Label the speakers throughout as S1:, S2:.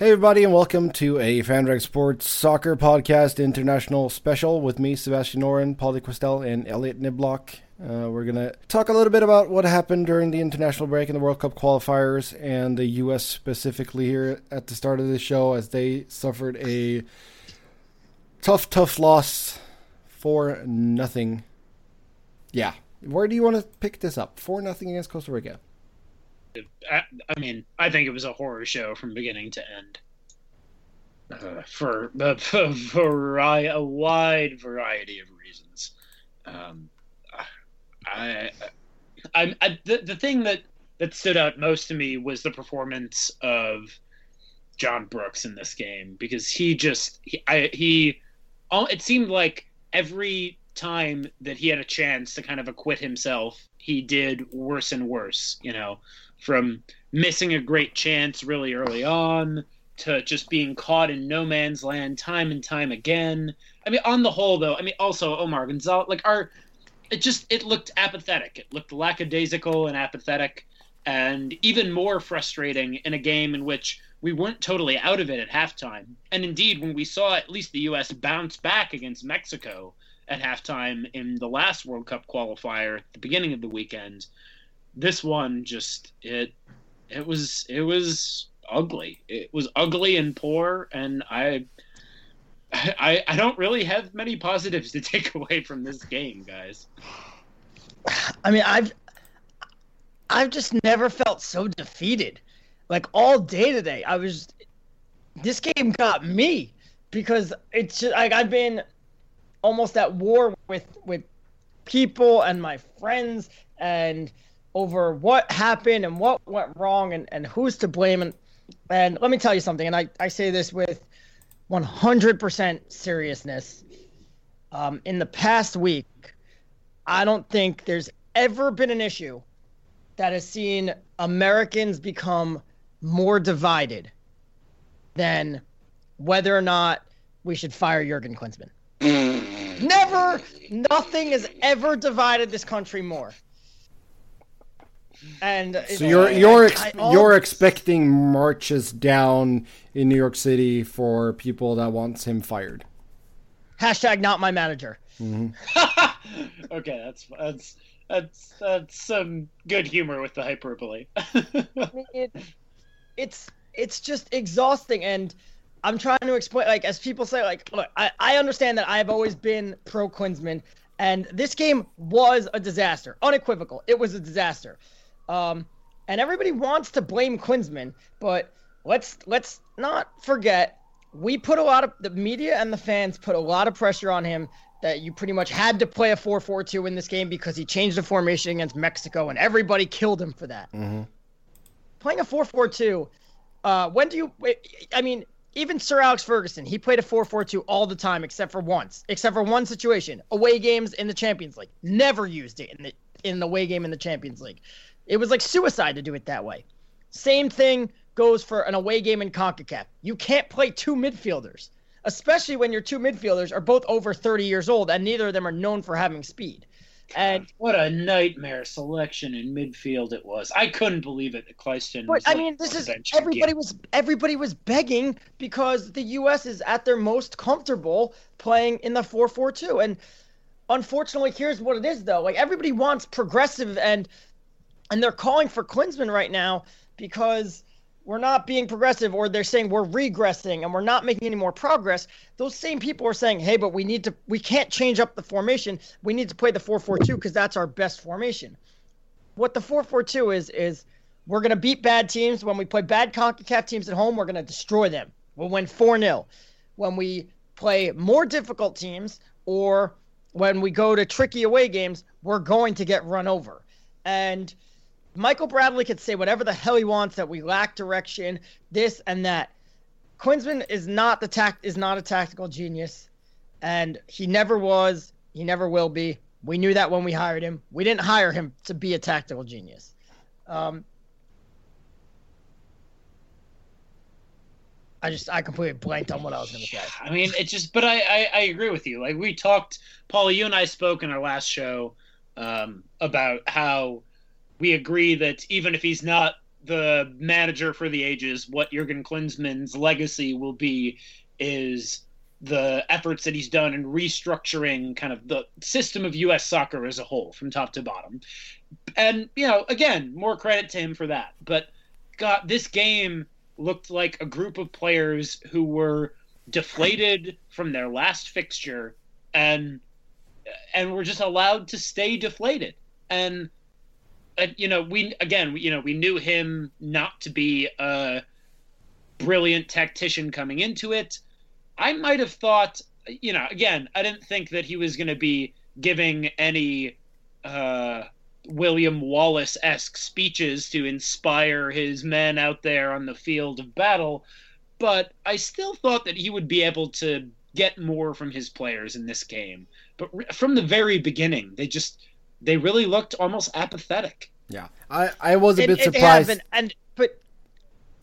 S1: Hey, everybody, and welcome to a FanRag Sports Soccer Podcast International Special with me, Sebastian Noren, Paulie Questel, and Elliot Niblock. Uh, we're going to talk a little bit about what happened during the international break and the World Cup qualifiers and the U.S. specifically here at the start of the show as they suffered a tough, tough loss for nothing. Yeah. Where do you want to pick this up? For nothing against Costa Rica.
S2: I, I, mean, I think it was a horror show from beginning to end. Uh, for, uh, for a wide variety of reasons. Um, I, I, I, the, the thing that, that stood out most to me was the performance of John Brooks in this game because he just he, I, he it seemed like every time that he had a chance to kind of acquit himself, he did worse and worse. You know, from missing a great chance really early on to just being caught in no man's land time and time again. I mean, on the whole, though, I mean, also Omar Gonzalez, like our, it just it looked apathetic. It looked lackadaisical and apathetic, and even more frustrating in a game in which we weren't totally out of it at halftime. And indeed, when we saw at least the U.S. bounce back against Mexico at halftime in the last World Cup qualifier at the beginning of the weekend, this one just it it was it was ugly. It was ugly and poor, and I I I don't really have many positives to take away from this game, guys.
S3: I mean, I've I've just never felt so defeated. Like all day today, I was. This game got me because it's just, like I've been almost at war with with people and my friends and over what happened and what went wrong and, and who's to blame. And, and let me tell you something, and I, I say this with 100% seriousness. Um, in the past week, I don't think there's ever been an issue that has seen Americans become more divided than whether or not we should fire Jurgen Klinsmann. Never, nothing has ever divided this country more. And
S1: so you're you're ex- I, you're expecting marches down in New York City for people that wants him fired.
S3: Hashtag not my manager.
S2: Mm-hmm. okay, that's that's that's that's some good humor with the hyperbole.
S3: it, it's it's just exhausting, and I'm trying to explain. Like as people say, like look, I I understand that I've always been pro Klinsmann, and this game was a disaster, unequivocal. It was a disaster. Um, and everybody wants to blame Klinsmann, but let's let's not forget we put a lot of the media and the fans put a lot of pressure on him that you pretty much had to play a 4-4-2 in this game because he changed the formation against Mexico and everybody killed him for that.
S1: Mm-hmm.
S3: Playing a 4-4-2, uh, when do you? I mean, even Sir Alex Ferguson, he played a 4-4-2 all the time except for once, except for one situation, away games in the Champions League. Never used it in the in the away game in the Champions League. It was like suicide to do it that way. Same thing goes for an away game in CONCACAF. You can't play two midfielders, especially when your two midfielders are both over 30 years old and neither of them are known for having speed. And
S2: what a nightmare selection in midfield it was. I couldn't believe it. Kljestan.
S3: But I mean, this is everybody was everybody was begging because the U.S. is at their most comfortable playing in the four-four-two, and unfortunately, here's what it is though. Like everybody wants progressive and and they're calling for Klinsmann right now because we're not being progressive or they're saying we're regressing and we're not making any more progress. Those same people are saying hey but we need to we can't change up the formation. We need to play the 4-4-2 because that's our best formation. What the 4-4-2 is is we're going to beat bad teams. When we play bad concacaf teams at home we're going to destroy them. We'll win 4-0 when we play more difficult teams or when we go to tricky away games we're going to get run over. And Michael Bradley could say whatever the hell he wants that we lack direction, this and that. Klinsmann is not the tact is not a tactical genius, and he never was. He never will be. We knew that when we hired him. We didn't hire him to be a tactical genius. Um, I just I completely blanked on what I was going to say.
S2: I mean, it just, but I, I, I agree with you. Like we talked, Paul, you and I spoke in our last show um, about how we agree that even if he's not the manager for the ages, what Jurgen Klinsmann's legacy will be is the efforts that he's done in restructuring kind of the system of U.S. soccer as a whole from top to bottom. And, you know, again, more credit to him for that. But, God, this game looked like a group of players who were deflated from their last fixture and and were just allowed to stay deflated. And, uh, you know, we, again, you know, we knew him not to be a brilliant tactician coming into it I might have thought, you know, again, I didn't think that he was going to be giving any uh, William Wallace esque speeches to inspire his men out there on the field of battle, but I still thought that he would be able to get more from his players in this game. But from the very beginning, they just they really looked almost apathetic.
S1: Yeah, I I was a
S3: and,
S1: bit surprised.
S3: And, and but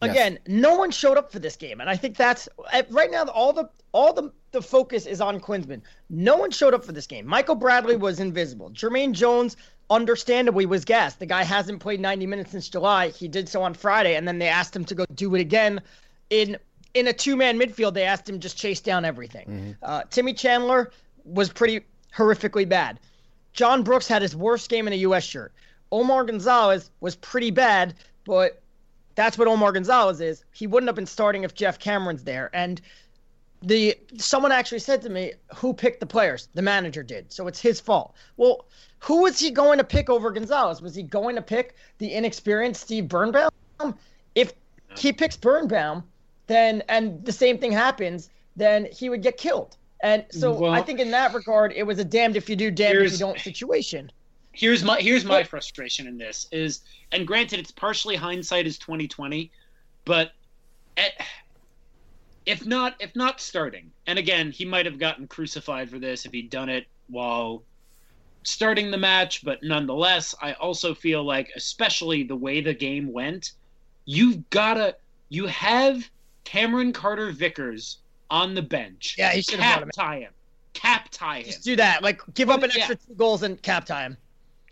S3: Again, yes. no one showed up for this game, and I think that's right now. All the all the the focus is on Klinsmann. No one showed up for this game. Michael Bradley was invisible. Jermaine Jones, understandably, was gassed. The guy hasn't played 90 minutes since July. He did so on Friday, and then they asked him to go do it again in in a two man midfield. They asked him just chase down everything. Mm-hmm. Uh, Timmy Chandler was pretty horrifically bad. John Brooks had his worst game in a U.S. shirt. Omar Gonzalez was pretty bad, but that's what Omar Gonzalez is. He wouldn't have been starting if Geoff Cameron's there. And the someone actually said to me, "Who picked the players?" The manager did. So it's his fault. Well, who was he going to pick over Gonzalez? Was he going to pick the inexperienced Steve Birnbaum? If he picks Birnbaum, then and the same thing happens, then he would get killed. And so well, I think in that regard, it was a damned if you do, damned if you don't situation.
S2: Here's my here's my frustration in this is and granted it's partially hindsight is 2020 but at, if not if not starting and again he might have gotten crucified for this if he'd done it while starting the match but nonetheless i also feel like especially the way the game went you've gotta you have cameron carter vickers on the bench
S3: yeah he should cap
S2: tie him cap tie him
S3: just do that like give up an extra yeah. two goals and cap tie him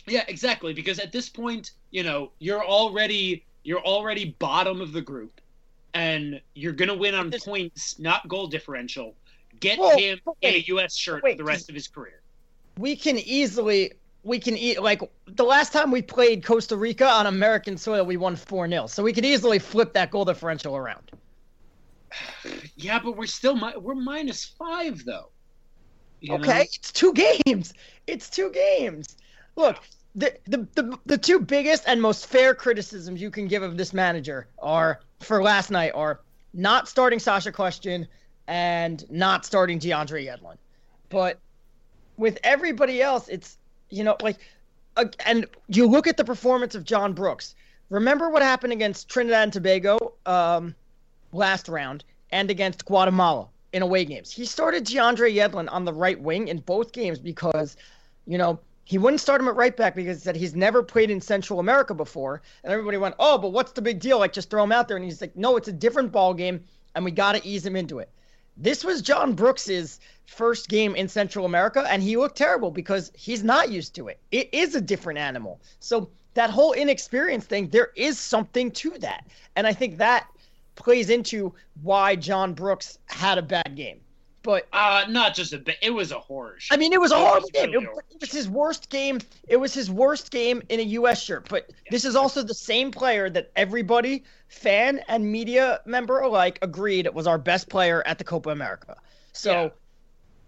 S2: yeah, exactly. Because at this point, you know, you're already you're already bottom of the group, and you're gonna win on points, not goal differential. Get well, him wait, a U.S. shirt wait, for the rest of his career.
S3: We can easily we can eat like the last time we played Costa Rica on American soil, we won four 0 So we could easily flip that goal differential around.
S2: Yeah, but we're still we're minus five though.
S3: okay, know? it's two games. It's two games. Look, the, the, the, the two biggest and most fair criticisms you can give of this manager are for last night are not starting Sacha Kljestan and not starting DeAndre Yedlin. But with everybody else, it's you know like, uh, and you look at the performance of John Brooks. Remember what happened against Trinidad and Tobago um, last round and against Guatemala in away games. He started DeAndre Yedlin on the right wing in both games because, you know, he wouldn't start him at right back because he said he's never played in Central America before. And everybody went, "Oh, but what's the big deal? Like just throw him out there." And he's like, "No, it's a different ball game, and we got to ease him into it." This was John Brooks's first game in Central America, and he looked terrible because he's not used to it. It is a different animal. So that whole inexperience thing, there is something to that, and I think that plays into why John Brooks had a bad game. But
S2: uh, not just a bit. It was a horror show.
S3: I mean, it was a horrible game. It, it, was his worst game. It was his worst game in a U.S. shirt. But yeah. this is also the same player that everybody, fan and media member alike, agreed was our best player at the Copa America. So. Yeah.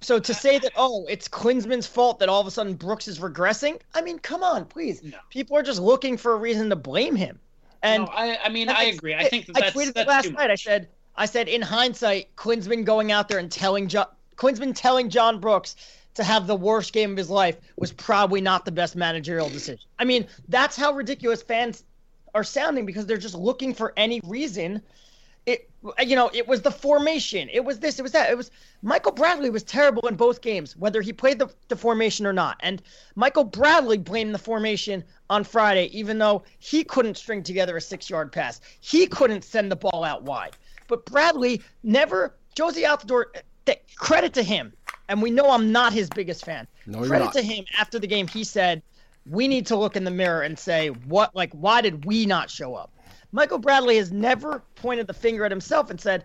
S3: So to say that oh it's Klinsmann's fault that all of a sudden Brooks is regressing, I mean come on please. No. People are just looking for a reason to blame him. And
S2: no, I, I mean I, I agree. I think that I
S3: tweeted
S2: that's
S3: last night. I said I said in hindsight, Klinsmann going out there and telling John, Klinsmann telling John Brooks to have the worst game of his life was probably not the best managerial decision. I mean, that's how ridiculous fans are sounding because they're just looking for any reason. It you know, it was the formation. It was this, it was that. It was Michael Bradley was terrible in both games, whether he played the, the formation or not. And Michael Bradley blamed the formation on Friday, even though he couldn't string together a six yard pass. He couldn't send the ball out wide. But Bradley never, Jozy Altidore, eh, credit to him. And we know I'm not his biggest fan.
S1: No,
S3: credit
S1: not.
S3: to him after the game, he said, we need to look in the mirror and say, what, like, why did we not show up? Michael Bradley has never pointed the finger at himself and said,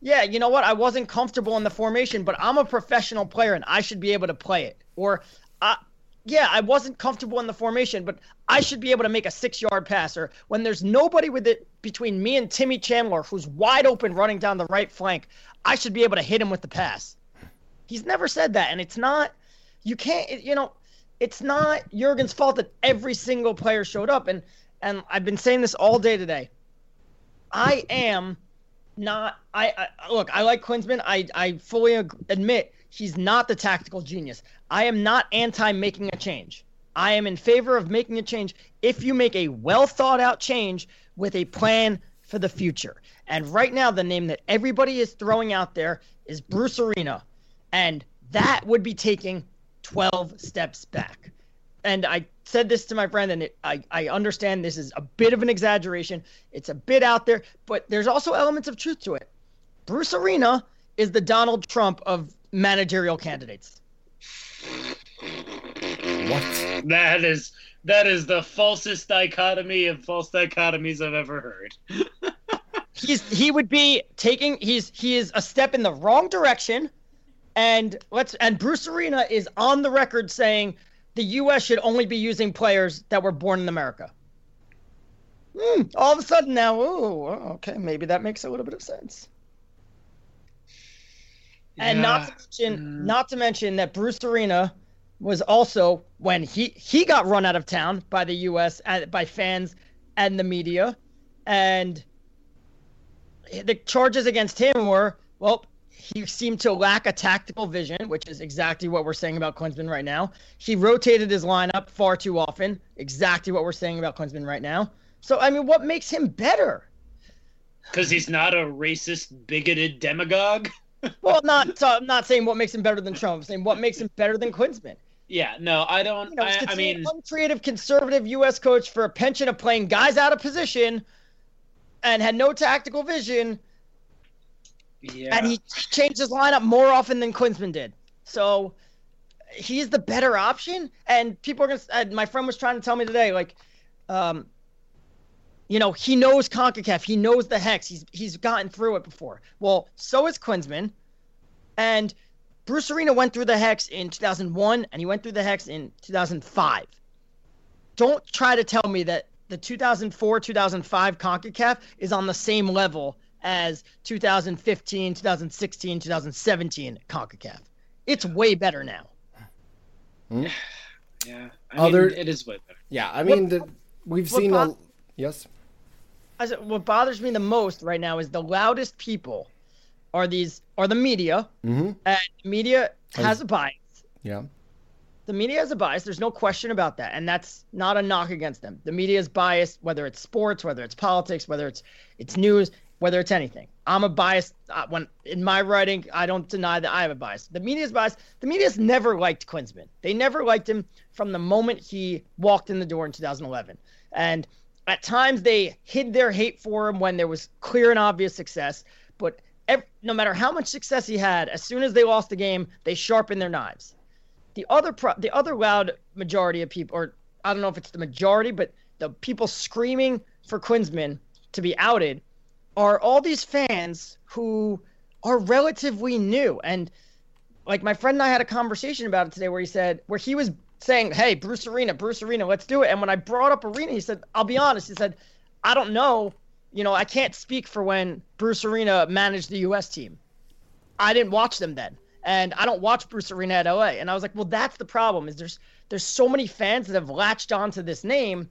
S3: "Yeah, you know what? I wasn't comfortable in the formation, but I'm a professional player and I should be able to play it." Or, uh, "Yeah, I wasn't comfortable in the formation, but I should be able to make a six-yard pass." Or when there's nobody with it between me and Timmy Chandler, who's wide open running down the right flank, I should be able to hit him with the pass. He's never said that, and it's not. You can't. You know, it's not Jurgen's fault that every single player showed up, and and I've been saying this all day today. I am not. I, I look. I like Klinsmann. I I fully admit he's not the tactical genius. I am not anti making a change. I am in favor of making a change if you make a well thought out change with a plan for the future. And right now, the name that everybody is throwing out there is Bruce Arena. And that would be taking 12 steps back. And I said this to my friend, and it, I, I understand this is a bit of an exaggeration. It's a bit out there, but there's also elements of truth to it. Bruce Arena is the Donald Trump of managerial candidates.
S2: What? That is that is the falsest dichotomy of false dichotomies I've ever heard.
S3: he's he would be taking he's he is a step in the wrong direction and let's and Bruce Arena is on the record saying the U.S. should only be using players that were born in America. Mm, all of a sudden now, oh, okay, maybe that makes a little bit of sense. Yeah. And not to mention, mm. not to mention that Bruce Arena was also when he he got run out of town by the U.S. Uh, by fans and the media, and the charges against him were well, he seemed to lack a tactical vision, which is exactly what we're saying about Klinsmann right now. He rotated his lineup far too often, exactly what we're saying about Klinsmann right now. So, I mean, what makes him better?
S2: Because he's not a racist, bigoted demagogue.
S3: well, not so I'm not saying what makes him better than Trump. I'm saying what makes him better than Klinsmann.
S2: Yeah, no, I don't. You know, I, I mean,
S3: uncreative conservative U.S. coach for a penchant of playing guys out of position, and had no tactical vision yeah. And he changed his lineup more often than Klinsmann did. So he's the better option. And people are going to, my friend was trying to tell me today, like, um, you know, he knows CONCACAF. He knows the hex. He's he's gotten through it before. Well, so is Klinsmann. And Bruce Arena went through the hex in 2001 and he went through the hex in 2005. Don't try to tell me that the 2004 2005 CONCACAF is on the same level as 2015, 2016, 2017 CONCACAF. It's way better now.
S2: Hmm? Yeah. I Other, mean, it is way better.
S1: Yeah. I mean, what, the, we've seen. Bo- a, yes.
S3: I said, what bothers me the most right now is the loudest people are these are the media, mm-hmm. and media has a bias.
S1: Yeah.
S3: The media has a bias. There's no question about that, and that's not a knock against them. The media is biased, whether it's sports, whether it's politics, whether it's it's news whether it's anything. I'm a bias uh, when in my writing. I don't deny that I have a bias. The media's bias. The media's never liked Klinsmann. They never liked him from the moment he walked in the door in 2011. And at times they hid their hate for him when there was clear and obvious success. But every, no matter how much success he had, as soon as they lost the game, they sharpened their knives. The other pro- the other loud majority of people, or I don't know if it's the majority, but the people screaming for Klinsmann to be outed are all these fans who are relatively new. And like my friend and I had a conversation about it today where he said, where he was saying, Hey, Bruce Arena, Bruce Arena, let's do it. And when I brought up Arena, he said, I'll be honest. He said, I don't know. You know, I can't speak for when Bruce Arena managed the U.S. team. I didn't watch them then. And I don't watch Bruce Arena at LA. And I was like, well, that's the problem is there's there's so many fans that have latched onto this name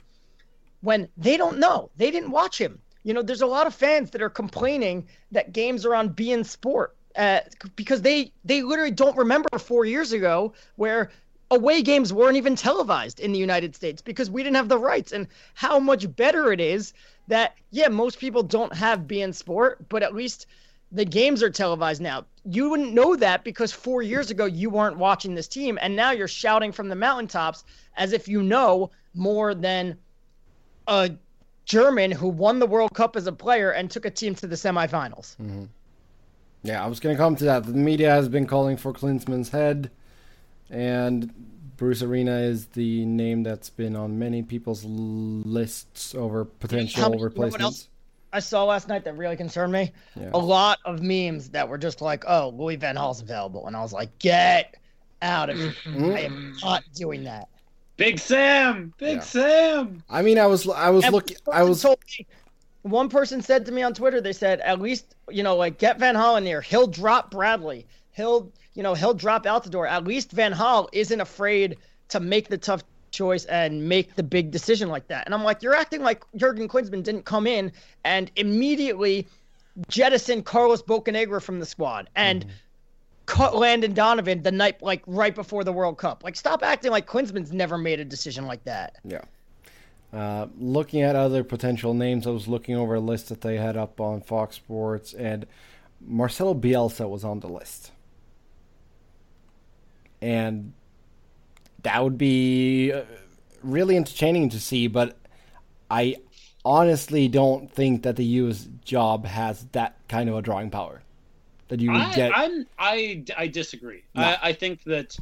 S3: when they don't know. They didn't watch him. You know, there's a lot of fans that are complaining that games are on beIN Sport uh, because they they literally don't remember four years ago where away games weren't even televised in the United States because we didn't have the rights. And how much better it is that yeah most people don't have beIN Sport but at least the games are televised now. You wouldn't know that because four years ago you weren't watching this team and now you're shouting from the mountaintops as if you know more than a German who won the World Cup as a player and took a team to the semifinals.
S1: Mm-hmm. Yeah, I was going to come to that. The media has been calling for Klinsmann's head, and Bruce Arena is the name that's been on many people's lists over potential many, replacements.
S3: I saw last night that really concerned me? Yeah. A lot of memes that were just like, "Oh, Louis Van Gaal's available," and I was like, "Get out of here! I am not doing that."
S2: Big Sam, Big yeah. Sam.
S1: I mean, I was, I was looking, I was. Me,
S3: one person said to me on Twitter, they said, "At least you know, like get Van Gaal in there. He'll drop Bradley. He'll, you know, he'll drop out the door. At least Van Gaal isn't afraid to make the tough choice and make the big decision like that. And I'm like, you're acting like Jurgen Klinsmann didn't come in and immediately jettison Carlos Bocanegra from the squad and mm. Cut Landon Donovan the night like right before the World Cup. Like, stop acting like Klinsmann's never made a decision like that.
S1: Yeah. Uh, looking at other potential names, I was looking over a list that they had up on Fox Sports, and Marcelo Bielsa was on the list. And that would be uh, really entertaining to see, but I honestly don't think that the U.S. job has that kind of a drawing power that you would I, get.
S2: I'm, I I disagree. No. I, I think that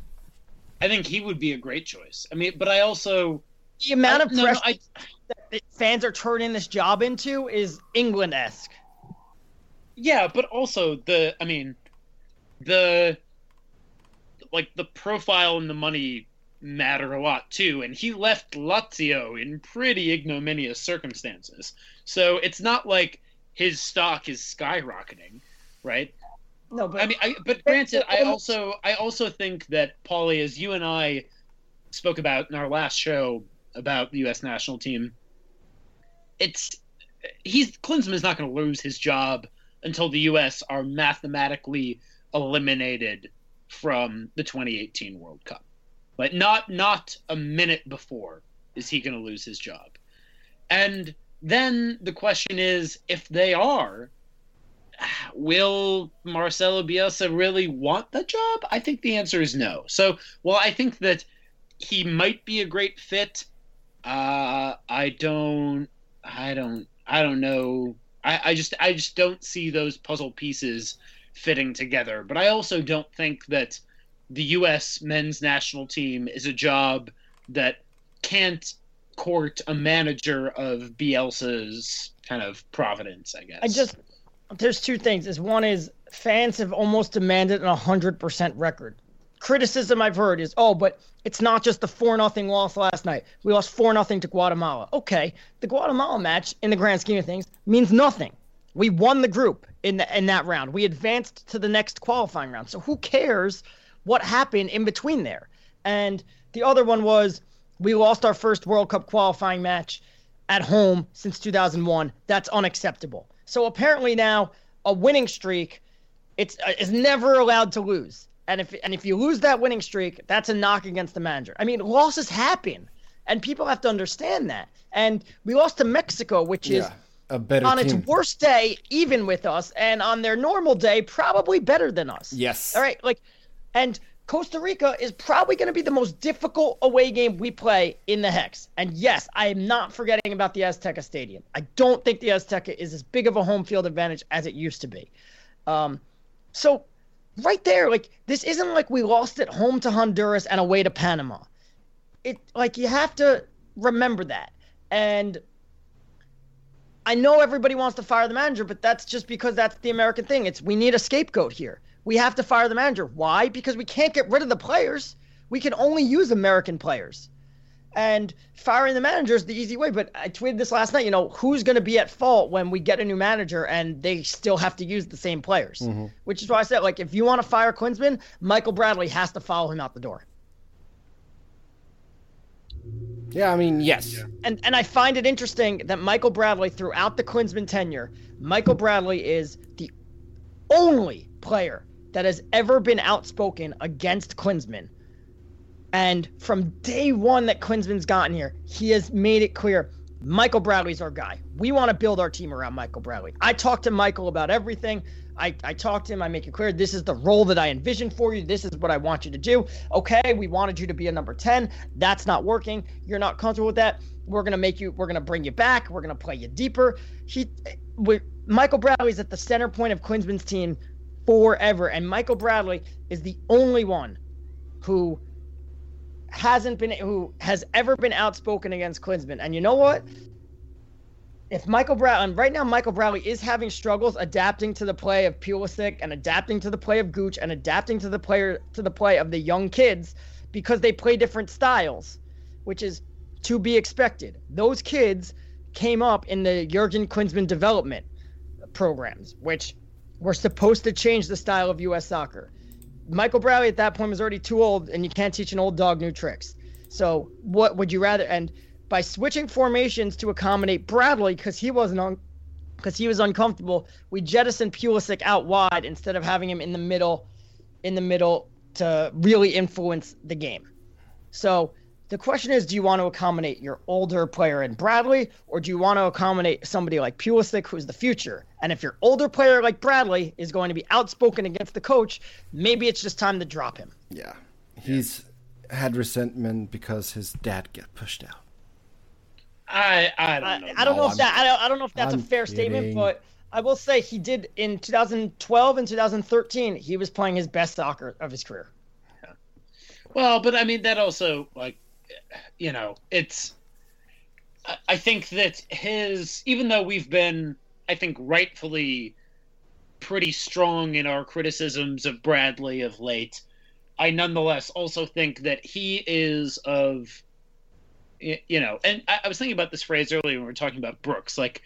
S2: I think he would be a great choice. I mean, but I also
S3: the amount I, of pressure no, no, that fans are turning this job into is England esque.
S2: Yeah, but also the I mean the like the profile and the money matter a lot too. And he left Lazio in pretty ignominious circumstances. So it's not like his stock is skyrocketing, right?
S3: No, but
S2: I mean, I, but granted, I also I also think that Paulie, as you and I spoke about in our last show about the U.S. national team, it's he's Klinsmann is not going to lose his job until the U.S. are mathematically eliminated from the 2018 World Cup. But not not a minute before is he going to lose his job. And then the question is if they are, will Marcelo Bielsa really want the job? I think the answer is no. So, well, I think that he might be a great fit. Uh, I don't, I don't, I don't know. I, I just, I just don't see those puzzle pieces fitting together. But I also don't think that the U.S. men's national team is a job that can't court a manager of Bielsa's kind of providence, I guess.
S3: I just there's two things. Is one is fans have almost demanded a hundred percent record. Criticism I've heard is, oh, but it's not just the four nothing loss last night. We lost four nothing to Guatemala. Okay, the Guatemala match, in the grand scheme of things, means nothing. We won the group in the, in that round. We advanced to the next qualifying round. So who cares? what happened in between there. And the other one was we lost our first World Cup qualifying match at home since 2001. That's unacceptable. So apparently now a winning streak it's uh, is never allowed to lose. And if and if you lose that winning streak, that's a knock against the manager. I mean, losses happen, and people have to understand that. And we lost to Mexico, which is yeah,
S1: a better
S3: on
S1: team.
S3: its worst day, even with us, and on their normal day, probably better than us.
S1: Yes.
S3: All right, like and Costa Rica is probably going to be the most difficult away game we play in the Hex. And yes, I am not forgetting about the Azteca Stadium. I don't think the Azteca is as big of a home field advantage as it used to be. Um, so, right there, like, this isn't like we lost at home to Honduras and away to Panama. It, like, you have to remember that. And I know everybody wants to fire the manager, but that's just because that's the American thing. It's we need a scapegoat here we have to fire the manager. Why? Because we can't get rid of the players. We can only use American players. And firing the manager is the easy way. But I tweeted this last night. You know, who's going to be at fault when we get a new manager and they still have to use the same players? Mm-hmm. Which is why I said, like, if you want to fire Klinsmann, Michael Bradley has to follow him out the door.
S1: Yeah, I mean, yes.
S3: And and I find it interesting that Michael Bradley, throughout the Klinsmann tenure, Michael Bradley is the only player that has ever been outspoken against Klinsmann. And from day one that Klinsmann's gotten here, he has made it clear Michael Bradley's our guy. We want to build our team around Michael Bradley. I talked to Michael about everything. I, I talked to him. I make it clear this is the role that I envisioned for you. This is what I want you to do. Okay, we wanted you to be a number 10. That's not working. You're not comfortable with that. We're going to make you, we're going to bring you back. We're going to play you deeper. He, we, Michael Bradley's at the center point of Klinsmann's team forever. And Michael Bradley is the only one who hasn't been who has ever been outspoken against Klinsmann. And you know what? if Michael Brown right now, Michael Bradley is having struggles adapting to the play of Pulisic and adapting to the play of Gooch and adapting to the player to the play of the young kids because they play different styles, which is to be expected. Those kids came up in the Jurgen Klinsmann development programs, which were supposed to change the style of U.S. soccer. Michael Bradley at that point was already too old, and you can't teach an old dog new tricks. So, what would you rather? And by switching formations to accommodate Bradley, because he wasn't on, because he was uncomfortable, we jettisoned Pulisic out wide instead of having him in the middle, in the middle to really influence the game. So the question is, do you want to accommodate your older player in Bradley, or do you want to accommodate somebody like Pulisic, who's the future? And if your older player like Bradley is going to be outspoken against the coach, maybe it's just time to drop him.
S1: Yeah, he's had resentment because his dad got pushed out.
S2: I I don't know.
S3: I, I don't know if that I don't, I don't know if that's
S1: I'm
S3: a fair
S1: kidding.
S3: statement, but I will say he did in 2012 and 2013. He was playing his best soccer of his career.
S2: Well, but I mean that also like you know, it's I- think that his even though we've been I think rightfully pretty strong in our criticisms of Bradley of late, I nonetheless also think that he is of you know, and I, I was thinking about this phrase earlier when we were talking about Brooks, like,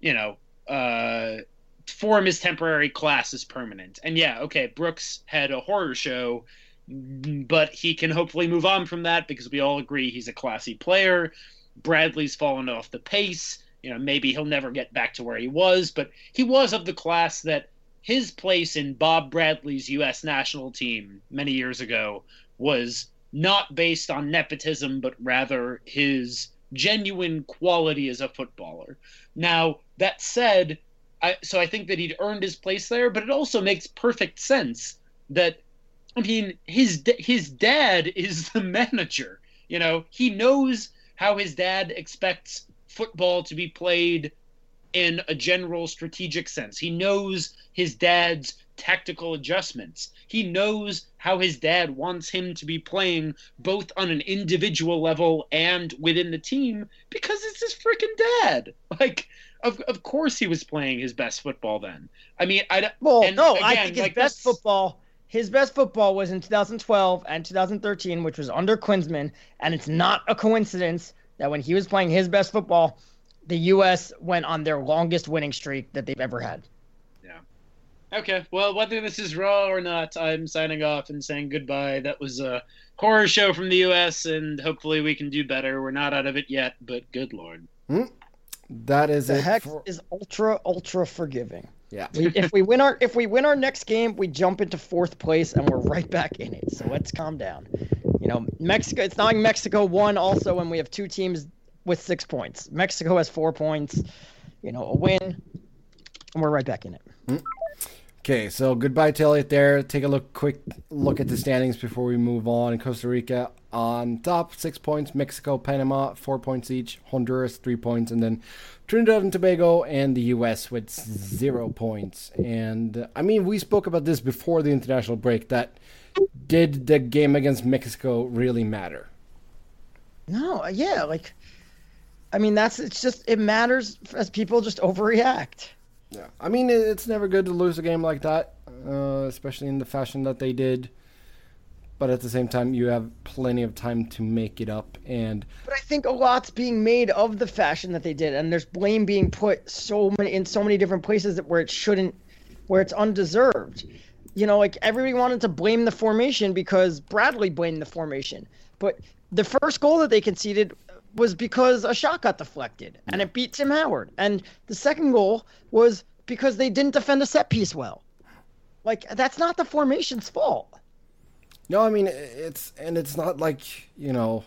S2: you know, uh form is temporary, class is permanent. And yeah, okay, Brooks had a horror show but he can hopefully move on from that because we all agree he's a classy player. Bradley's fallen off the pace. You know, maybe he'll never get back to where he was, but he was of the class that his place in Bob Bradley's U.S. national team many years ago was not based on nepotism, but rather his genuine quality as a footballer. Now, that said, I, so I think that he'd earned his place there, but it also makes perfect sense that I mean, his his dad is the manager. You know, he knows how his dad expects football to be played in a general strategic sense. He knows his dad's tactical adjustments. He knows how his dad wants him to be playing both on an individual level and within the team because it's his freaking dad. Like of of course he was playing his best football then. I mean, I
S3: Well,
S2: and
S3: no, I think his
S2: like,
S3: best
S2: that's-
S3: football. His best football was in 2012 and 2013, which was under Klinsmann, and it's not a coincidence that when he was playing his best football, the U.S. went on their longest winning streak that they've ever had. Yeah.
S2: Okay, well, whether this is raw or not, I'm signing off and saying goodbye. That was a horror show from the U.S., and hopefully we can do better. We're not out of it yet, but good lord. Hmm.
S1: That is
S3: The
S1: it.
S3: heck
S1: for-
S3: is ultra ultra forgiving.
S1: Yeah.
S3: We, if we win our if we win our next game, we jump into fourth place and we're right back in it. So let's calm down. You know, Mexico. It's not like Mexico won also when we have two teams with six points. Mexico has four points. You know, a win, and we're right back in it. Mm-hmm.
S1: Okay, so goodbye Elliot there. Take a look, quick look at the standings before we move on. Costa Rica on top, six points. Mexico, Panama, four points each. Honduras, three points, and then Trinidad and Tobago and the U.S. with zero points. And uh, I mean, we spoke about this before the international break. That did the game against Mexico really matter?
S3: No, yeah, like, I mean, that's it's just it matters as people just overreact.
S1: Yeah, I mean it's never good to lose a game like that, uh, especially in the fashion that they did. But at the same time, you have plenty of time to make it up, and
S3: But I think a lot's being made of the fashion that they did, and there's blame being put so many in so many different places that where it shouldn't, where it's undeserved. You know, like everybody wanted to blame the formation because Bradley blamed the formation, but the first goal that they conceded was because a shot got deflected and it beat Tim Howard, and the second goal was because they didn't defend a set piece well. Like that's not the formation's fault.
S1: No, I mean it's and it's not like you know.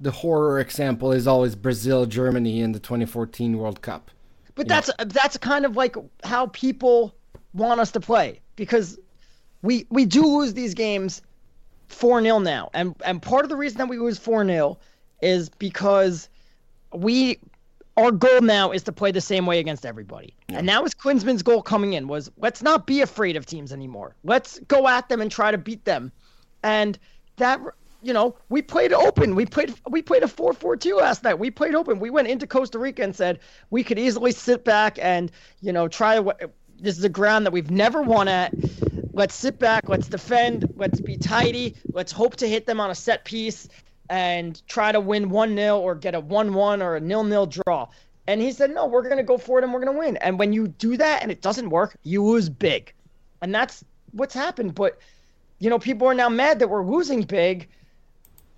S1: The horror example is always Brazil, Germany in the 2014 World Cup.
S3: But
S1: Yeah.
S3: that's that's kind of like how people want us to play because we we do lose these games 4-0 now. And and part of the reason that we lose 4-0 is because we our goal now is to play the same way against everybody. And that was Klinsmann's goal coming in was let's not be afraid of teams anymore. Let's go at them and try to beat them. And that you know, we played open. We played we played a 4-4-2 last night. We played open. We went into Costa Rica and said we could easily sit back and, you know, try this is a ground that we've never won at. Let's sit back, let's defend, let's be tidy, let's hope to hit them on a set piece and try to win 1-0 or get a 1-1 or a nil-nil draw. And he said, "No, we're going to go for it and we're going to win." And when you do that and it doesn't work, you lose big. And that's what's happened, but you know, people are now mad that we're losing big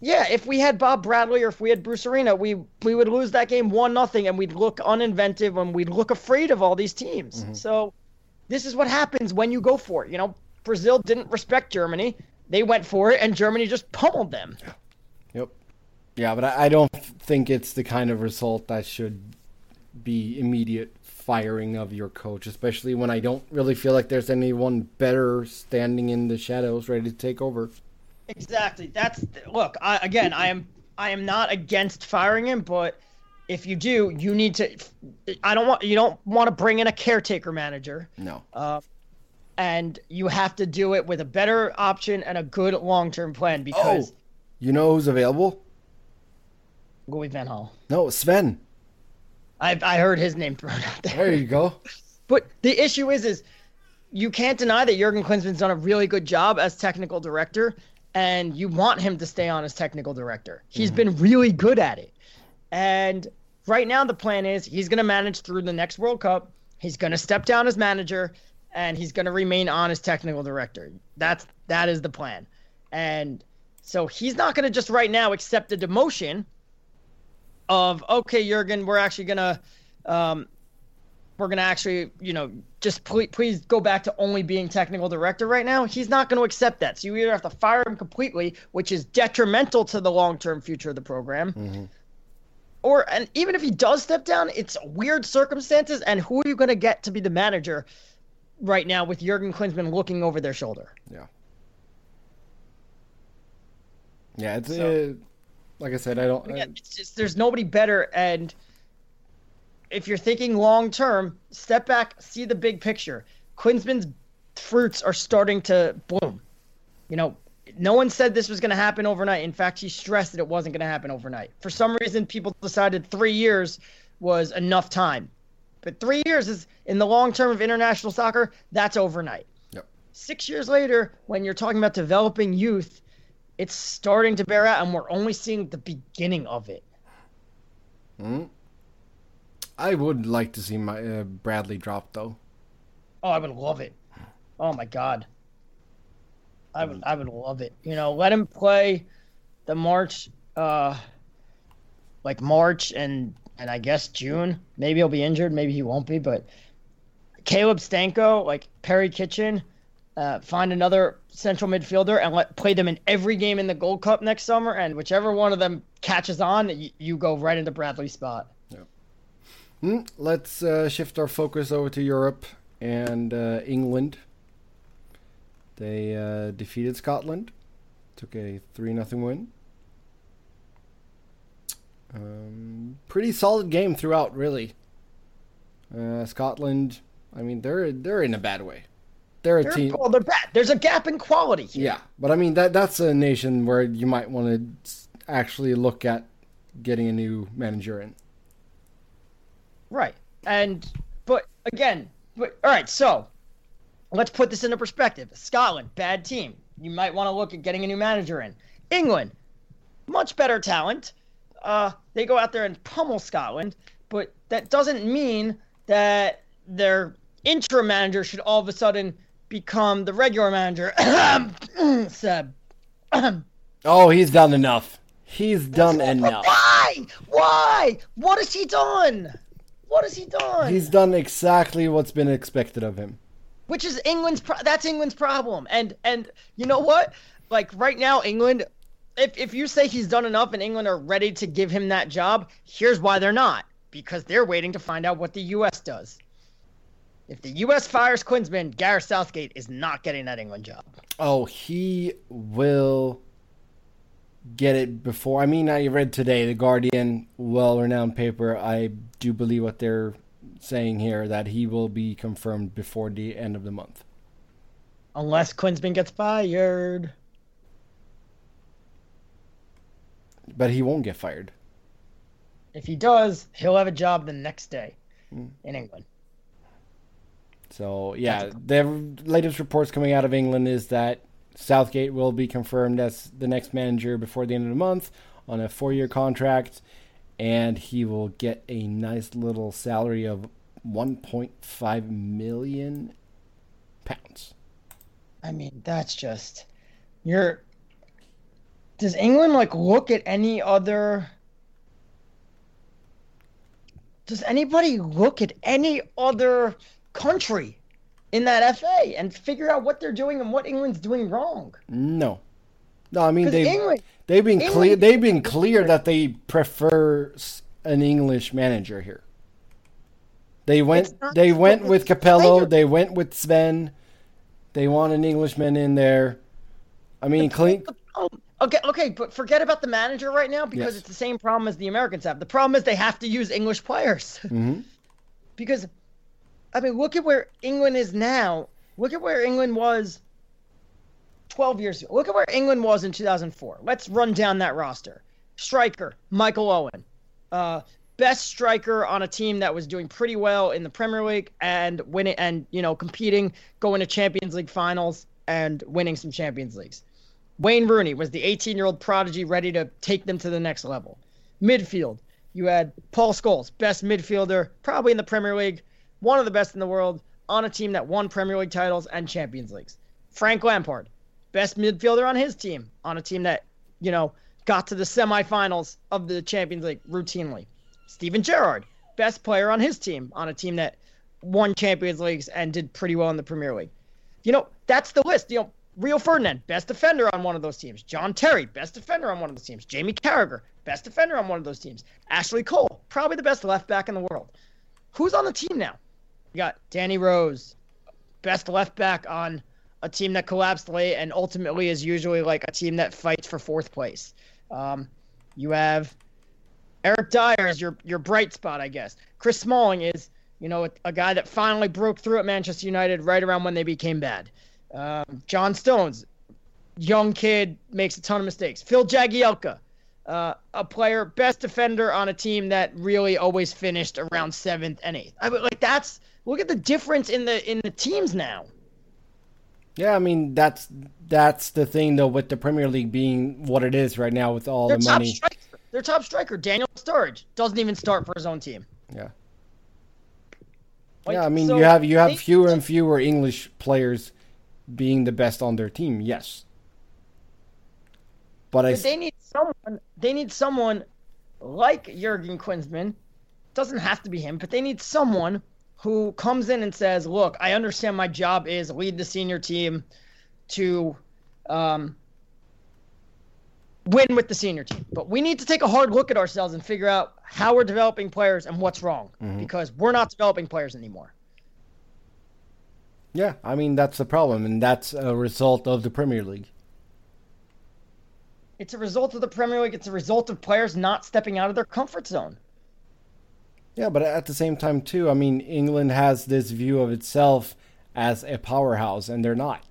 S3: yeah, if we had Bob Bradley or if we had Bruce Arena, we we would lose that game one nothing, and we'd look uninventive and we'd look afraid of all these teams. Mm-hmm. So, this is what happens when you go for it. You know, Brazil didn't respect Germany; they went for it, and Germany just pummeled them.
S1: Yep. Yeah, but I, I don't think it's the kind of result that should be immediate firing of your coach, especially when I don't really feel like there's anyone better standing in the shadows ready to take over.
S3: Exactly. That's look. I, again, I am I am not against firing him, but if you do, you need to. I don't want you don't want to bring in a caretaker manager.
S1: No.
S3: Uh, and you have to do it with a better option and a good long term plan because. Oh,
S1: you know who's available?
S3: Louis Van Gaal.
S1: No, Sven.
S3: I I heard his name thrown out there.
S1: There you go.
S3: But the issue is, is you can't deny that Jurgen Klinsmann's done a really good job as technical director, and you want him to stay on as technical director. He's mm-hmm. been really good at it. And right now the plan is he's going to manage through the next World Cup. He's going to step down as manager and he's going to remain on as technical director. That's that is the plan. And so he's not going to just right now accept the demotion of okay, Jurgen, we're actually going to um, we're going to actually, you know, just please, please go back to only being technical director right now. He's not going to accept that. So you either have to fire him completely, which is detrimental to the long term future of the program. Mm-hmm. Or, and even if he does step down, it's weird circumstances. And who are you going to get to be the manager right now with Jurgen Klinsmann looking over their shoulder?
S1: Yeah. Yeah, it's so, uh, like I said, I don't.
S3: Again, it's just there's nobody better, and if you're thinking long term, step back, see the big picture. Klinsmann's fruits are starting to bloom. You know, no one said this was going to happen overnight. In fact, he stressed that it wasn't going to happen overnight. For some reason, people decided three years was enough time. But three years is in the long term of international soccer, that's overnight.
S1: Yep.
S3: Six years later, when you're talking about developing youth, it's starting to bear out, and we're only seeing the beginning of it.
S1: Hmm. I would like to see my uh, Bradley drop though.
S3: Oh, I would love it. Oh my god. I would I would love it. You know, let him play the March uh like March and and I guess June. Maybe he'll be injured, maybe he won't be, but Caleb Stanko, like Perry Kitchen, uh, find another central midfielder and let play them in every game in the Gold Cup next summer, and whichever one of them catches on, you, you go right into Bradley's spot.
S1: Mm, let's uh, shift our focus over to Europe and uh, England. They uh, defeated Scotland, took a 3 0 win. Um, pretty solid game throughout, really. Uh, Scotland, I mean, they're they're in a bad way. They're a they're, team.
S3: Well, they're bad. There's a gap in quality. Here.
S1: Yeah, but I mean that that's a nation where you might want to actually look at getting a new manager in.
S3: Right. And but again, but all right, so let's put this into perspective. Scotland, bad team. You might want to look at getting a new manager in. England, much better talent. Uh, they go out there and pummel Scotland, but that doesn't mean that their interim manager should all of a sudden become the regular manager. Seb.
S1: oh, he's done enough. He's done enough.
S3: Why? Why? What has he done? What has he done?
S1: He's done exactly what's been expected of him.
S3: Which is England's pro- that's England's problem. And and you know what? Like right now England if if you say he's done enough and England are ready to give him that job, here's why they're not. Because they're waiting to find out what the US does. If the US fires Klinsmann, Gareth Southgate is not getting that England job.
S1: Oh, he will get it before. I mean, I read today the Guardian, well-renowned paper. I do believe what they're saying here that he will be confirmed before the end of the month,
S3: unless Klinsmann gets fired.
S1: but he won't get fired.
S3: If he does, he'll have a job the next day mm. in England.
S1: So yeah, the latest reports coming out of England is that Southgate will be confirmed as the next manager before the end of the month on a four-year contract, and he will get a nice little salary of 1.5 million pounds.
S3: I mean, that's just you're. Does England like look at any other? Does anybody look at any other country in that FA and figure out what they're doing and what England's doing wrong?
S1: No, no. I mean they England, they've been England, clear. They've been clear that they prefer an English manager here. They went. They went with Capello. They went with Sven. They want an Englishman in there. I mean, clean.
S3: Okay, okay, but forget about the manager right now because yes. it's the same problem as the Americans have. The problem is they have to use English players.
S1: Mm-hmm.
S3: because, I mean, look at where England is now. Look at where England was 12 years ago. Look at where England was in 2004. Let's run down that roster. Striker, Michael Owen. Uh, best striker on a team that was doing pretty well in the Premier League and winning and you know competing, going to Champions League finals and winning some Champions Leagues. Wayne Rooney was the 18-year-old prodigy ready to take them to the next level. Midfield, you had Paul Scholes, best midfielder probably in the Premier League, one of the best in the world on a team that won Premier League titles and Champions Leagues. Frank Lampard, best midfielder on his team on a team that, you know, got to the semifinals of the Champions League routinely. Steven Gerrard, best player on his team, on a team that won Champions Leagues and did pretty well in the Premier League. You know, that's the list. You know, Rio Ferdinand, best defender on one of those teams. John Terry, best defender on one of those teams. Jamie Carragher, best defender on one of those teams. Ashley Cole, probably the best left back in the world. Who's on the team now? Got Danny Rose, best left back on a team that collapsed late and ultimately is usually like a team that fights for fourth place. Um, you have Eric Dier is your your bright spot, I guess. Chris Smalling is, you know, a, a guy that finally broke through at Manchester United right around when they became bad. Um, John Stones, young kid, makes a ton of mistakes. Phil Jagielka, uh, a player, best defender on a team that really always finished around seventh and eighth. I mean, like that's look at the difference in the in the teams now.
S1: Yeah, I mean that's that's the thing though with the Premier League being what it is right now with all Their the money. Striker,
S3: their top striker, Daniel Sturridge, doesn't even start for his own team.
S1: Yeah. Like, yeah, I mean so you have you have they, fewer and fewer English players being the best on their team. Yes.
S3: But, but I they need someone they need someone like Jurgen Klinsmann. Doesn't have to be him, but they need someone who comes in and says, "Look, I understand my job is lead the senior team to um, win with the senior team. But we need to take a hard look at ourselves and figure out how we're developing players and what's wrong mm-hmm. because we're not developing players anymore.
S1: Yeah, I mean that's the problem, and that's a result of the Premier League.
S3: It's a result of the Premier League. It's a result of players not stepping out of their comfort zone.
S1: Yeah, but at the same time, too, I mean, England has this view of itself as a powerhouse, and they're not.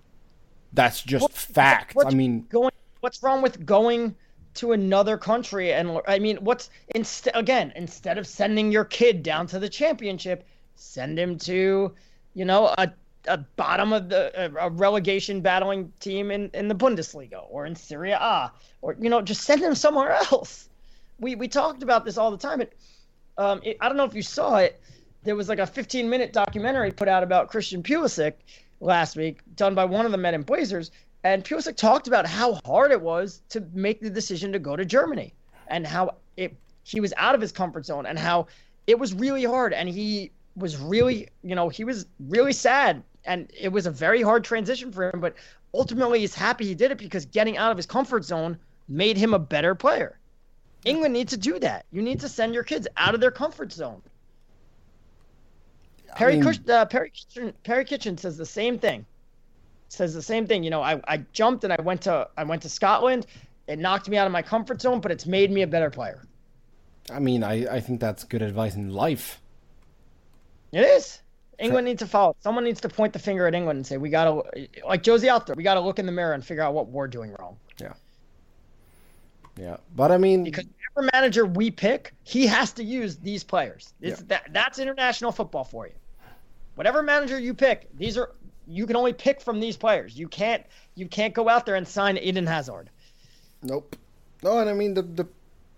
S1: That's just what, fact. I mean,
S3: going what's wrong with going to another country and I mean, what's instead again instead of sending your kid down to the championship, send him to, you know, a a bottom of the a relegation battling team in, in the Bundesliga or in Serie A or you know just send him somewhere else. We we talked about this all the time. Um, it, I don't know if you saw it. There was like a 15 minute documentary put out about Christian Pulisic last week, done by one of the Men in Blazers, and Pulisic talked about how hard it was to make the decision to go to Germany and how it he was out of his comfort zone and how it was really hard and he was really, you know, he was really sad and it was a very hard transition for him, but ultimately he's happy he did it because getting out of his comfort zone made him a better player. England needs to do that. You need to send your kids out of their comfort zone. Perry, I mean, uh, Perry, Kitchen, Perry Kitchen says the same thing says the same thing. You know, I, I jumped and I went to I went to Scotland. It knocked me out of my comfort zone, but it's made me a better player.
S1: I mean, I, I think that's good advice in life.
S3: It is. England needs to follow. Someone needs to point the finger at England and say, "We gotta, like Josie out there, we gotta look in the mirror and figure out what we're doing wrong."
S1: Yeah. Yeah, but I mean,
S3: because whatever manager we pick, he has to use these players. It's,
S1: Yeah.
S3: that, that's international football for you. Whatever manager you pick, these are you can only pick from these players. You can't you can't go out there and sign Eden Hazard.
S1: Nope. No, and I mean the the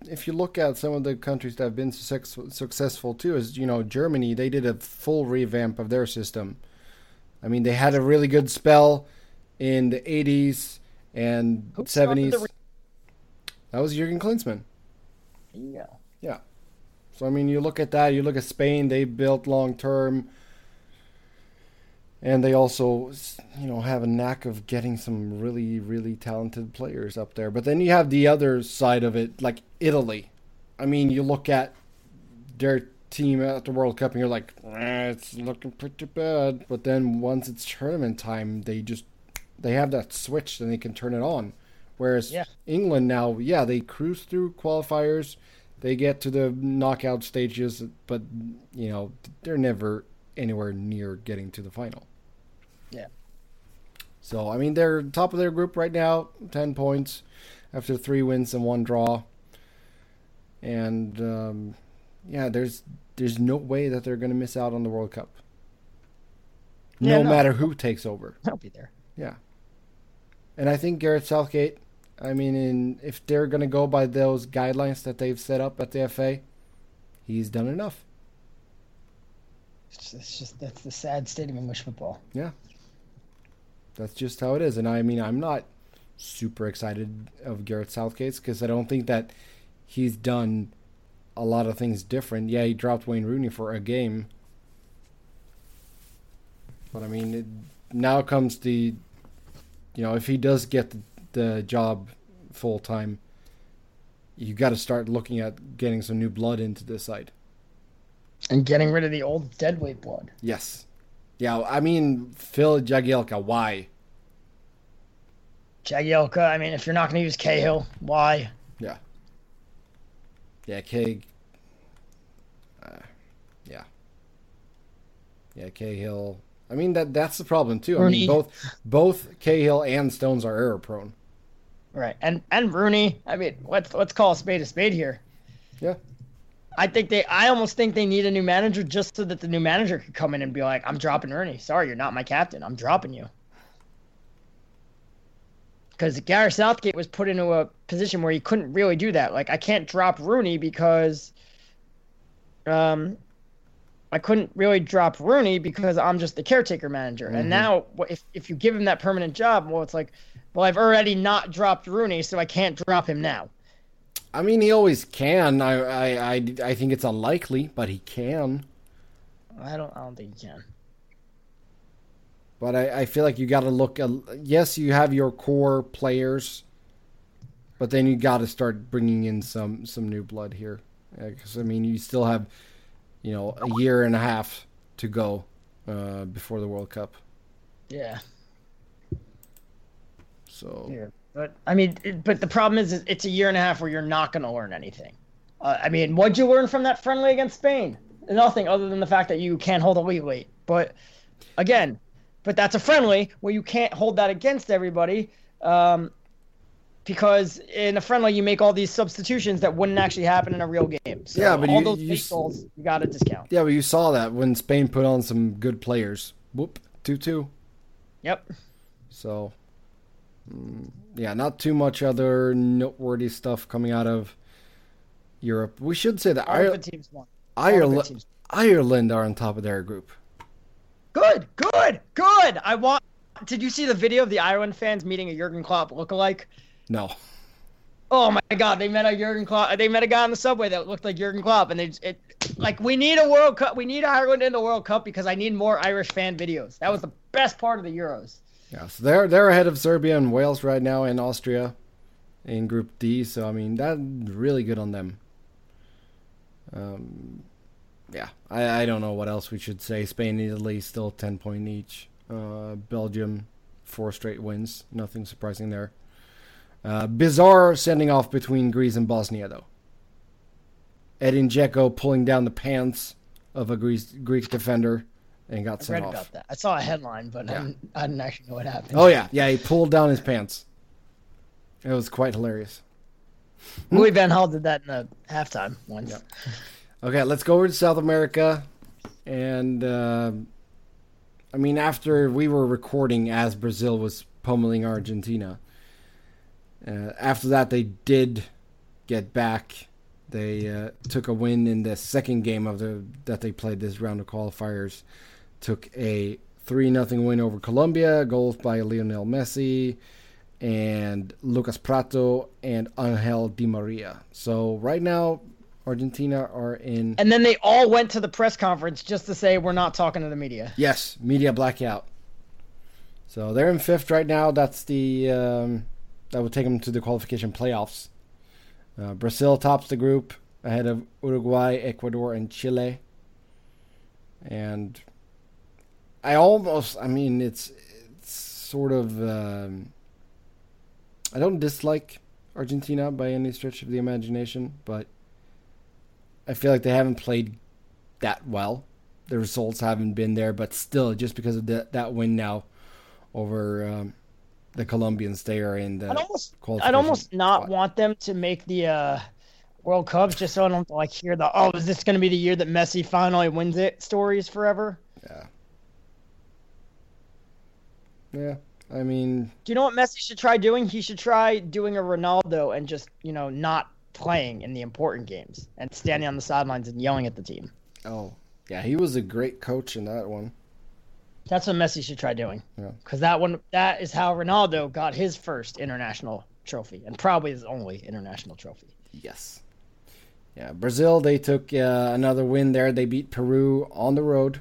S1: if you look at some of the countries that have been success, successful too, is you know Germany. They did a full revamp of their system. I mean, they had a really good spell in the '80s and
S3: Who
S1: '70s.
S3: re-
S1: that was Jurgen Klinsmann.
S3: Yeah. Yeah.
S1: So I mean, you look at that. You look at Spain. They built long term, and they also, you know, have a knack of getting some really, really talented players up there. But then you have the other side of it, like Italy. I mean, you look at their team at the World Cup, and you're like, eh, it's looking pretty bad. But then once it's tournament time, they just they have that switch, and they can turn it on. Whereas
S3: Yeah.
S1: England now, yeah, they cruise through qualifiers they get to the knockout stages, but you know they're never anywhere near getting to the final.
S3: Yeah.
S1: So I mean they're top of their group right now, ten points after three wins and one draw, and um, yeah, there's there's no way that they're going to miss out on the World Cup.
S3: Yeah,
S1: no,
S3: no.
S1: matter who takes over.
S3: I'll be there. Yeah.
S1: And I think Gareth Southgate, I mean, in, if they're going to go by those guidelines that they've set up at the FA, he's done enough.
S3: It's just, it's just that's the sad state of English football.
S1: Yeah, that's just how it is. And I mean, I'm not super excited of Gareth Southgate's because I don't think that he's done a lot of things different. Yeah, he dropped Wayne Rooney for a game. But I mean, it, now comes the, you know, if he does get the, the job full time, you got to start looking at getting some new blood into this side.
S3: And getting rid of the old deadweight blood.
S1: Yes. Yeah, I mean, Phil Jagielka, why?
S3: Jagielka, I mean, if you're not going to use Cahill, why?
S1: Yeah, K. Uh, yeah. Yeah, Cahill. I mean that that's the problem too. I mean both both Cahill and Stones are error prone.
S3: Right. And and Rooney, I mean, let's let's call a spade a spade here.
S1: Yeah.
S3: I think they I almost think they need a new manager just so that the new manager could come in and be like, I'm dropping Rooney. Sorry, you're not my captain. I'm dropping you. Because Gareth Southgate was put into a position where he couldn't really do that. Like I can't drop Rooney because um I couldn't really drop Rooney because I'm just the caretaker manager.
S1: Mhm.
S3: And now if if you give him that permanent job, well it's like well, I've already not dropped Rooney, so I can't drop him now.
S1: I mean he always can. I I I, I think it's unlikely, but he can.
S3: I don't. I don't think he can.
S1: But I, I feel like you got to look. At, yes, you have your core players, but then you got to start bringing in some some new blood here. Because I mean, you still have, you know, a year and a half to go uh, before the World Cup.
S3: Yeah.
S1: So
S3: Yeah. But I mean, it, but the problem is, is it's a year and a half where you're not going to learn anything. Uh, I mean, what'd you learn from that friendly against Spain? Nothing other than the fact that you can't hold a lead weight. But again, but that's a friendly where you can't hold that against everybody. Um, because in a friendly, you make all these substitutions that wouldn't actually happen in a real game. So
S1: Yeah, but
S3: all
S1: you-
S3: those
S1: you
S3: late goals, you got to discount.
S1: yeah, but you saw that when Spain put on some good players. Whoop, two two.
S3: Yep.
S1: So, Mm, yeah, not too much other noteworthy stuff coming out of Europe. We should say that
S3: the teams won.
S1: Ireland. Ireland are on top of their group.
S3: Good, good, good. I want. Did you see the video of the Ireland fans meeting a Jurgen Klopp lookalike?
S1: No,
S3: Oh my God, they met a Jurgen Klopp. They met a guy on the subway that looked like Jurgen Klopp, and they it like we need a World Cup. We need Ireland in the World Cup because I need more Irish fan videos. That was the best part of the Euros.
S1: Yeah, so they're they're ahead of Serbia and Wales right now, and Austria in Group D. So I mean, that's really good on them. Um, yeah, I, I don't know what else we should say. Spain, Italy still ten point each. Uh, Belgium, four straight wins. Nothing surprising there. Uh, bizarre sending off between Greece and Bosnia, though. Edin Dzeko pulling down the pants of a Greece, Greek defender and got
S3: I
S1: sent
S3: read
S1: off.
S3: about that. I saw a headline, but I,
S1: Yeah.
S3: didn't, I didn't actually know what happened.
S1: Oh yeah, yeah. He pulled down his pants. It was quite hilarious.
S3: Louis Van Gaal did that in the halftime once.
S1: Yep. Okay, let's go over to South America, and uh, I mean, after we were recording as Brazil was pummeling Argentina, uh, after that they did get back. They uh, took a win in the second game of the that they played this round of qualifiers. Took a three nothing win over Colombia. Goals by Lionel Messi and Lucas Pratto and Angel Di Maria. So right now, Argentina are in.
S3: And then they all went to the press conference just to say we're not talking to the media.
S1: Yes, media blackout. So they're in fifth right now. That's the um, that would take them to the qualification playoffs. Uh, Brazil tops the group ahead of Uruguay, Ecuador, and Chile. And I almost, I mean, it's it's sort of. Um, I don't dislike Argentina by any stretch of the imagination, but I feel like they haven't played that well. The results haven't been there, but still, just because of the, that win now over um, the Colombians, they are in the.
S3: I'd almost, I'd almost not
S1: spot.
S3: want them to make the uh, World Cup just so I don't like hear the oh is this going to be the year that Messi finally wins it stories forever.
S1: Yeah. Yeah. I mean,
S3: Do you know what Messi should try doing? He should try doing a Ronaldo and just you know not playing in the important games and standing on the sidelines and yelling at the team.
S1: oh, yeah, he was a great coach in that one.
S3: That's what Messi should try doing.
S1: Yeah.
S3: Because that one, that is how Ronaldo got his first international trophy, and probably his only international trophy.
S1: Yes. Yeah, Brazil, they took uh, another win there. They beat Peru on the road,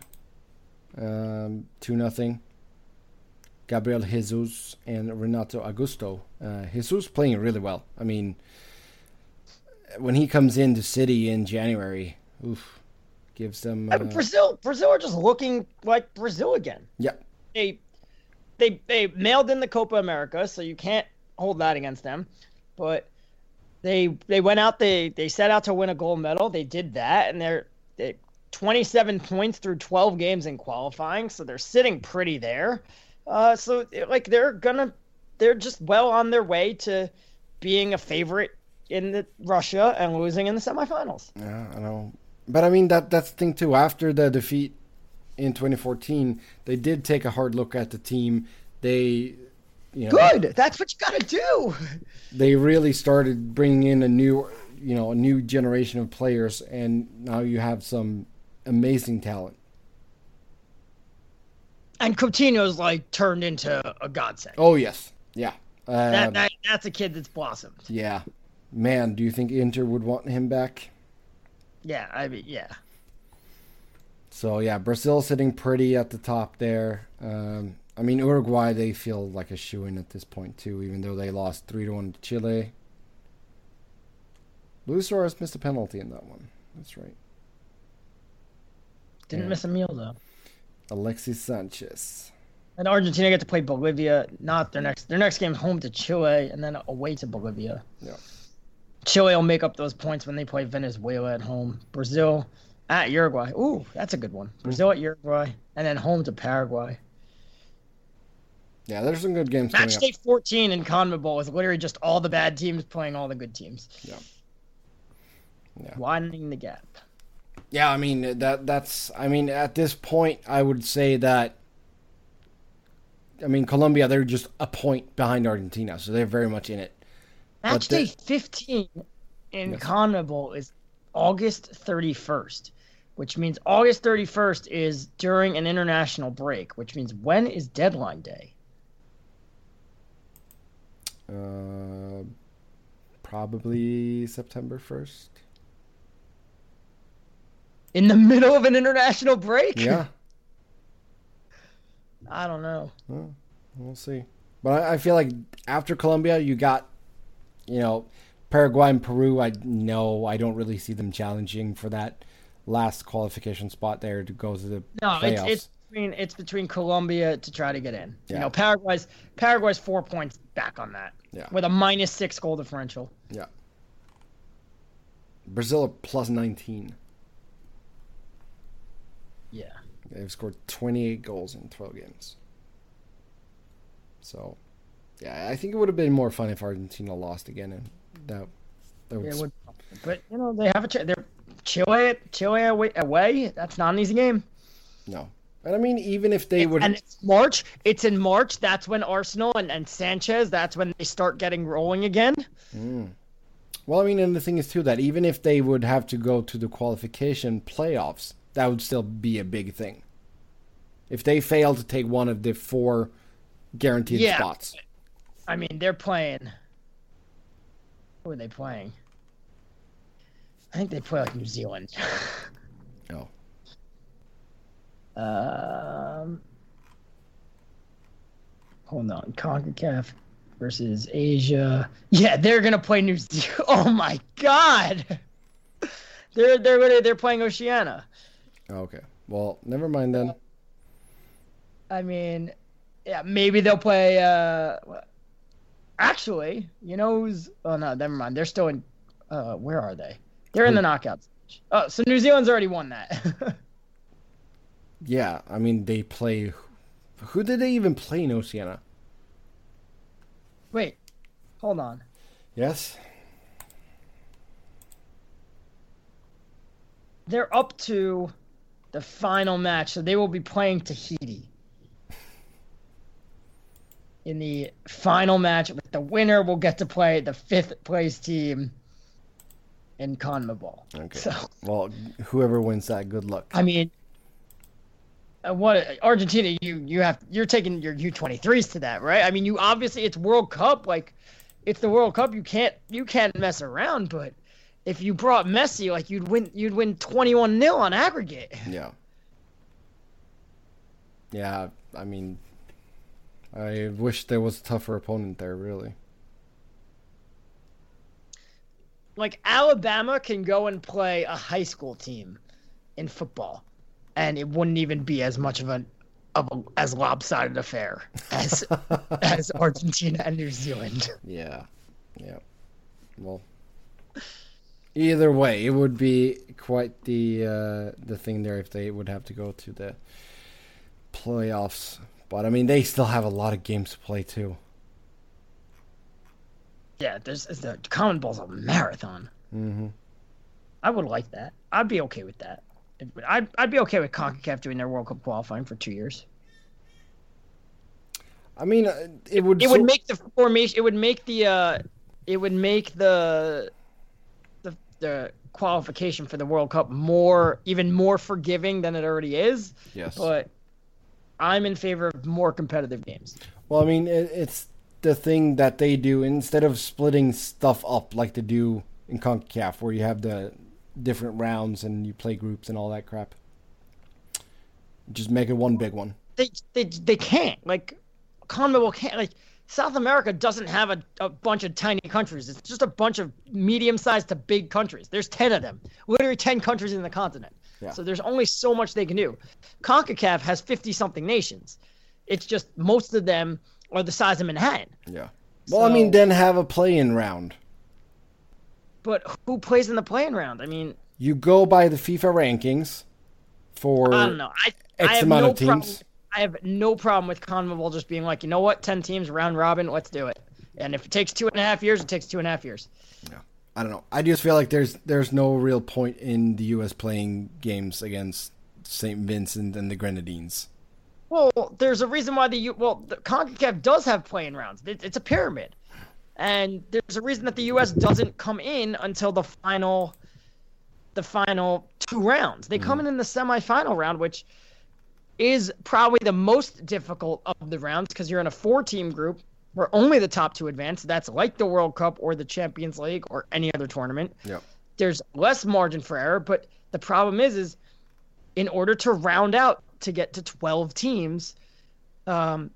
S1: um, 2 nothing. Gabriel Jesus and Renato Augusto. Uh, Jesus playing really well. I mean, when he comes into City in January, oof, gives them. Uh,
S3: Brazil, Brazil are just looking like Brazil again.
S1: yeah,
S3: They, they, they mailed in the Copa America, so you can't hold that against them. But they, they went out. They, they set out to win a gold medal. They did that, and they're they, 27 points through 12 games in qualifying, so they're sitting pretty there. Uh, so like they're gonna, they're just well on their way to being a favorite in the Russia and losing in the semifinals.
S1: Yeah, I know. But I mean that that's the thing too. After the defeat in 2014, they did take a hard look at the team. They, you know,
S3: Good. That's what you gotta do.
S1: they really started bringing in a new, you know, a new generation of players, and now you have some amazing talent.
S3: And Coutinho's like turned into a godsend.
S1: Oh yes, yeah, uh,
S3: that, that that's a kid that's blossomed.
S1: yeah. Man, do you think Inter would want him back?
S3: Yeah, I mean, yeah.
S1: So yeah, Brazil sitting pretty at the top there. Um, I mean Uruguay, they feel like a shoo in at this point too, even though they lost three to one to Chile. Luis Suarez missed a penalty in that one. That's right.
S3: Didn't
S1: Yeah.
S3: miss a meal though.
S1: Alexis Sanchez.
S3: And Argentina get to play Bolivia. Not their next. Their next game home to Chile, and then away to Bolivia.
S1: Yeah.
S3: Chile will make up those points when they play Venezuela at home. Brazil at Uruguay. Ooh, that's a good one. Hmm. Brazil at Uruguay, and then home to Paraguay.
S1: Yeah, there's some good games coming
S3: Match
S1: up.
S3: day 14 in CONMEBOL is literally just all the bad teams playing all the good teams.
S1: Yeah. Yeah.
S3: Widening the gap.
S1: Yeah, I mean that that's I mean at this point I would say that I mean Colombia they're just a point behind Argentina, so they're very much in it.
S3: Match day 15 in
S1: Yes.
S3: CONMEBOL is August 31st, which means August 31st is during an international break, which means when is deadline day?
S1: Uh, probably September 1st.
S3: In the middle of an international break?
S1: Yeah,
S3: I don't know.
S1: well, we'll see. But I, I feel like after Colombia, you got, you know, Paraguay and Peru. I no, I don't really see them challenging for that last qualification spot there to go to the
S3: No, it's,
S1: playoffs.
S3: it's between it's between Colombia to try to get in. You know, Paraguay's Paraguay's four points back on that.
S1: Yeah.
S3: With a minus six goal differential.
S1: Yeah. Brazil plus 19.
S3: Yeah.
S1: They've scored 28 goals in 12 games. So, yeah, I think it would have been more fun if Argentina lost again, and that That would
S3: It would, but you know they have a ch- they're Chile Chile away, away. That's not an easy game.
S1: no. And I mean, even if they would,
S3: And it's March. It's in March. That's when Arsenal and, and Sanchez. That's when they start getting rolling again. Hmm.
S1: well, I mean, and the thing is too that even if they would have to go to the qualification playoffs, that would still be a big thing. If they fail to take one of the four guaranteed
S3: Yeah.
S1: spots,
S3: I mean, they're playing. Who are they playing? I think they play like New Zealand.
S1: oh,
S3: Um, hold on, Concacaf versus Asia. Yeah, they're gonna play New Zealand. Oh my God, they're they're they're playing Oceania.
S1: okay. Well, never mind then.
S3: I mean, yeah, maybe they'll play. Uh, actually, you know who's? Oh no, never mind. They're still in. Uh, where are they? They're in the knockouts. Oh, so New Zealand's already won that.
S1: Yeah, I mean, they play. Who did they even play in Oceania?
S3: Wait, hold on.
S1: Yes.
S3: They're up to the final match, so they will be playing Tahiti in the final match. With the winner, will get to play the fifth place team in CONMEBOL.
S1: Okay.
S3: So,
S1: Well, whoever wins that, good luck.
S3: I mean, uh, what Argentina? You you have you're taking your U23s to that, right? I mean, you obviously it's World Cup, like it's the World Cup. You can't you can't mess around, but. If you brought Messi, like you'd win, you'd win twenty-one 0 on aggregate.
S1: Yeah. Yeah, I mean, I wish there was a tougher opponent there, really.
S3: like Alabama can go and play a high school team in football, and it wouldn't even be as much of a of a, as lopsided affair as as Argentina and New Zealand.
S1: Yeah. Yeah. Well, either way, it would be quite the uh, the thing there if they would have to go to the playoffs. But I mean, they still have a lot of games to play too.
S3: Yeah, there's the CONMEBOL's a marathon.
S1: hmm
S3: I would like that. I'd be okay with that. I'd I'd be okay with Concacaf doing their World Cup qualifying for two years.
S1: I mean, uh, it would.
S3: It
S1: so-
S3: would make the formation. It would make the. Uh, it would make the. The the qualification for the World Cup more even more forgiving than it already is.
S1: Yes.
S3: But I'm in favor of more competitive games.
S1: Well, I mean, it, it's the thing that they do instead of splitting stuff up like they do in CONCACAF, where you have the different rounds and you play groups and all that crap. Just make it one big one.
S3: They they they can't like CONMEBOL can't like South America doesn't have a, a bunch of tiny countries. It's just a bunch of medium-sized to big countries. There's 10 of them. Literally 10 countries in the continent.
S1: Yeah.
S3: So there's only so much they can do. CONCACAF has 50 something nations. It's just most of them are the size of Manhattan.
S1: Yeah. Well, I mean, then have a play-in round.
S3: But who plays in the playing round? I mean,
S1: You go by the FIFA rankings for
S3: I don't know. I,
S1: X
S3: I have
S1: amount
S3: no
S1: of
S3: problem. I have no problem with CONMEBOL just being like, you know what, ten teams, round robin, let's do it. And if it takes two and a half years, it takes two and a half years.
S1: I don't know. I just feel like there's there's no real point in the U.S. playing games against St. Vincent and the Grenadines.
S3: Well, there's a reason why the U. Well, the Concacaf does have playing rounds. It, it's a pyramid, and there's a reason that the U.S. doesn't come in until the final, the final two rounds. They come mm-hmm. in in the semifinal round, which is probably the most difficult of the rounds because you're in a four-team group where only the top two advance. That's like the World Cup or the Champions League or any other tournament.
S1: Yep.
S3: There's less margin for error, but the problem is, is in order to round out to get to 12 teams, um,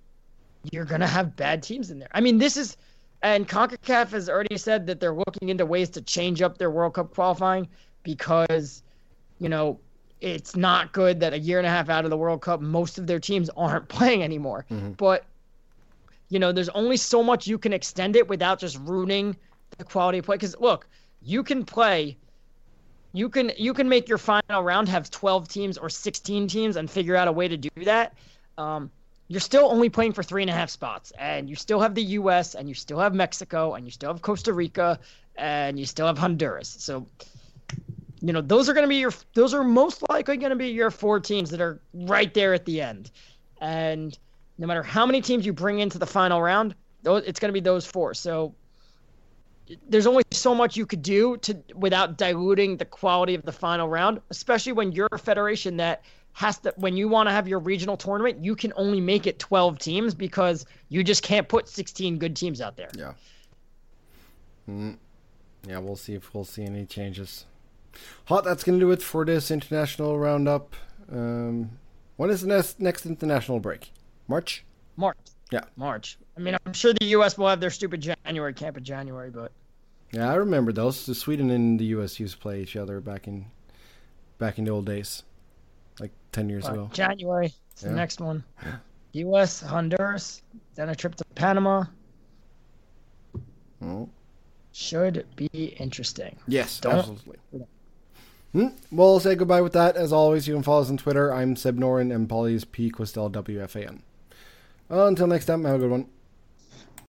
S3: you're gonna have bad teams in there. I mean, this is, and Concacaf has already said that they're looking into ways to change up their World Cup qualifying because, you know, it's not good that a year and a half out of the World Cup, most of their teams aren't playing anymore. But, you know, there's only so much you can extend it without just ruining the quality of play. Because look, you can play you can you can make your final round have 12 teams or 16 teams and figure out a way to do that um, you're still only playing for three and a half spots, and you still have the U.S. and you still have Mexico and you still have Costa Rica and you still have Honduras. So, you know, those are going to be your those are most likely going to be your four teams that are right there at the end, and no matter how many teams you bring into the final round, it's going to be those four. So there's only so much you could do to without diluting the quality of the final round, especially when you're a federation that has to when you want to have your regional tournament, you can only make it 12 teams because you just can't put 16 good teams out there.
S1: Yeah. Mm. Yeah, we'll see if we'll see any changes. Hot, that's going to do it for this international roundup. Um, when is the next, next international break? March?
S3: March.
S1: Yeah.
S3: March. I mean, I'm sure the U.S. will have their stupid January camp in January, but.
S1: Yeah, I remember those. The Sweden and the U.S. used to play each other back in back in the old days, like ten years
S3: Well,
S1: ago.
S3: January. It's
S1: Yeah.
S3: the next one.
S1: Yeah.
S3: U.S., Honduras, then a trip to Panama.
S1: Oh.
S3: Should be interesting.
S1: Yes,
S3: Don't-
S1: absolutely. Hmm? We'll say goodbye with that. As always, you can follow us on Twitter. I'm Seb Norin and Pauly's P Questel WFAN. Until next time, have a good one.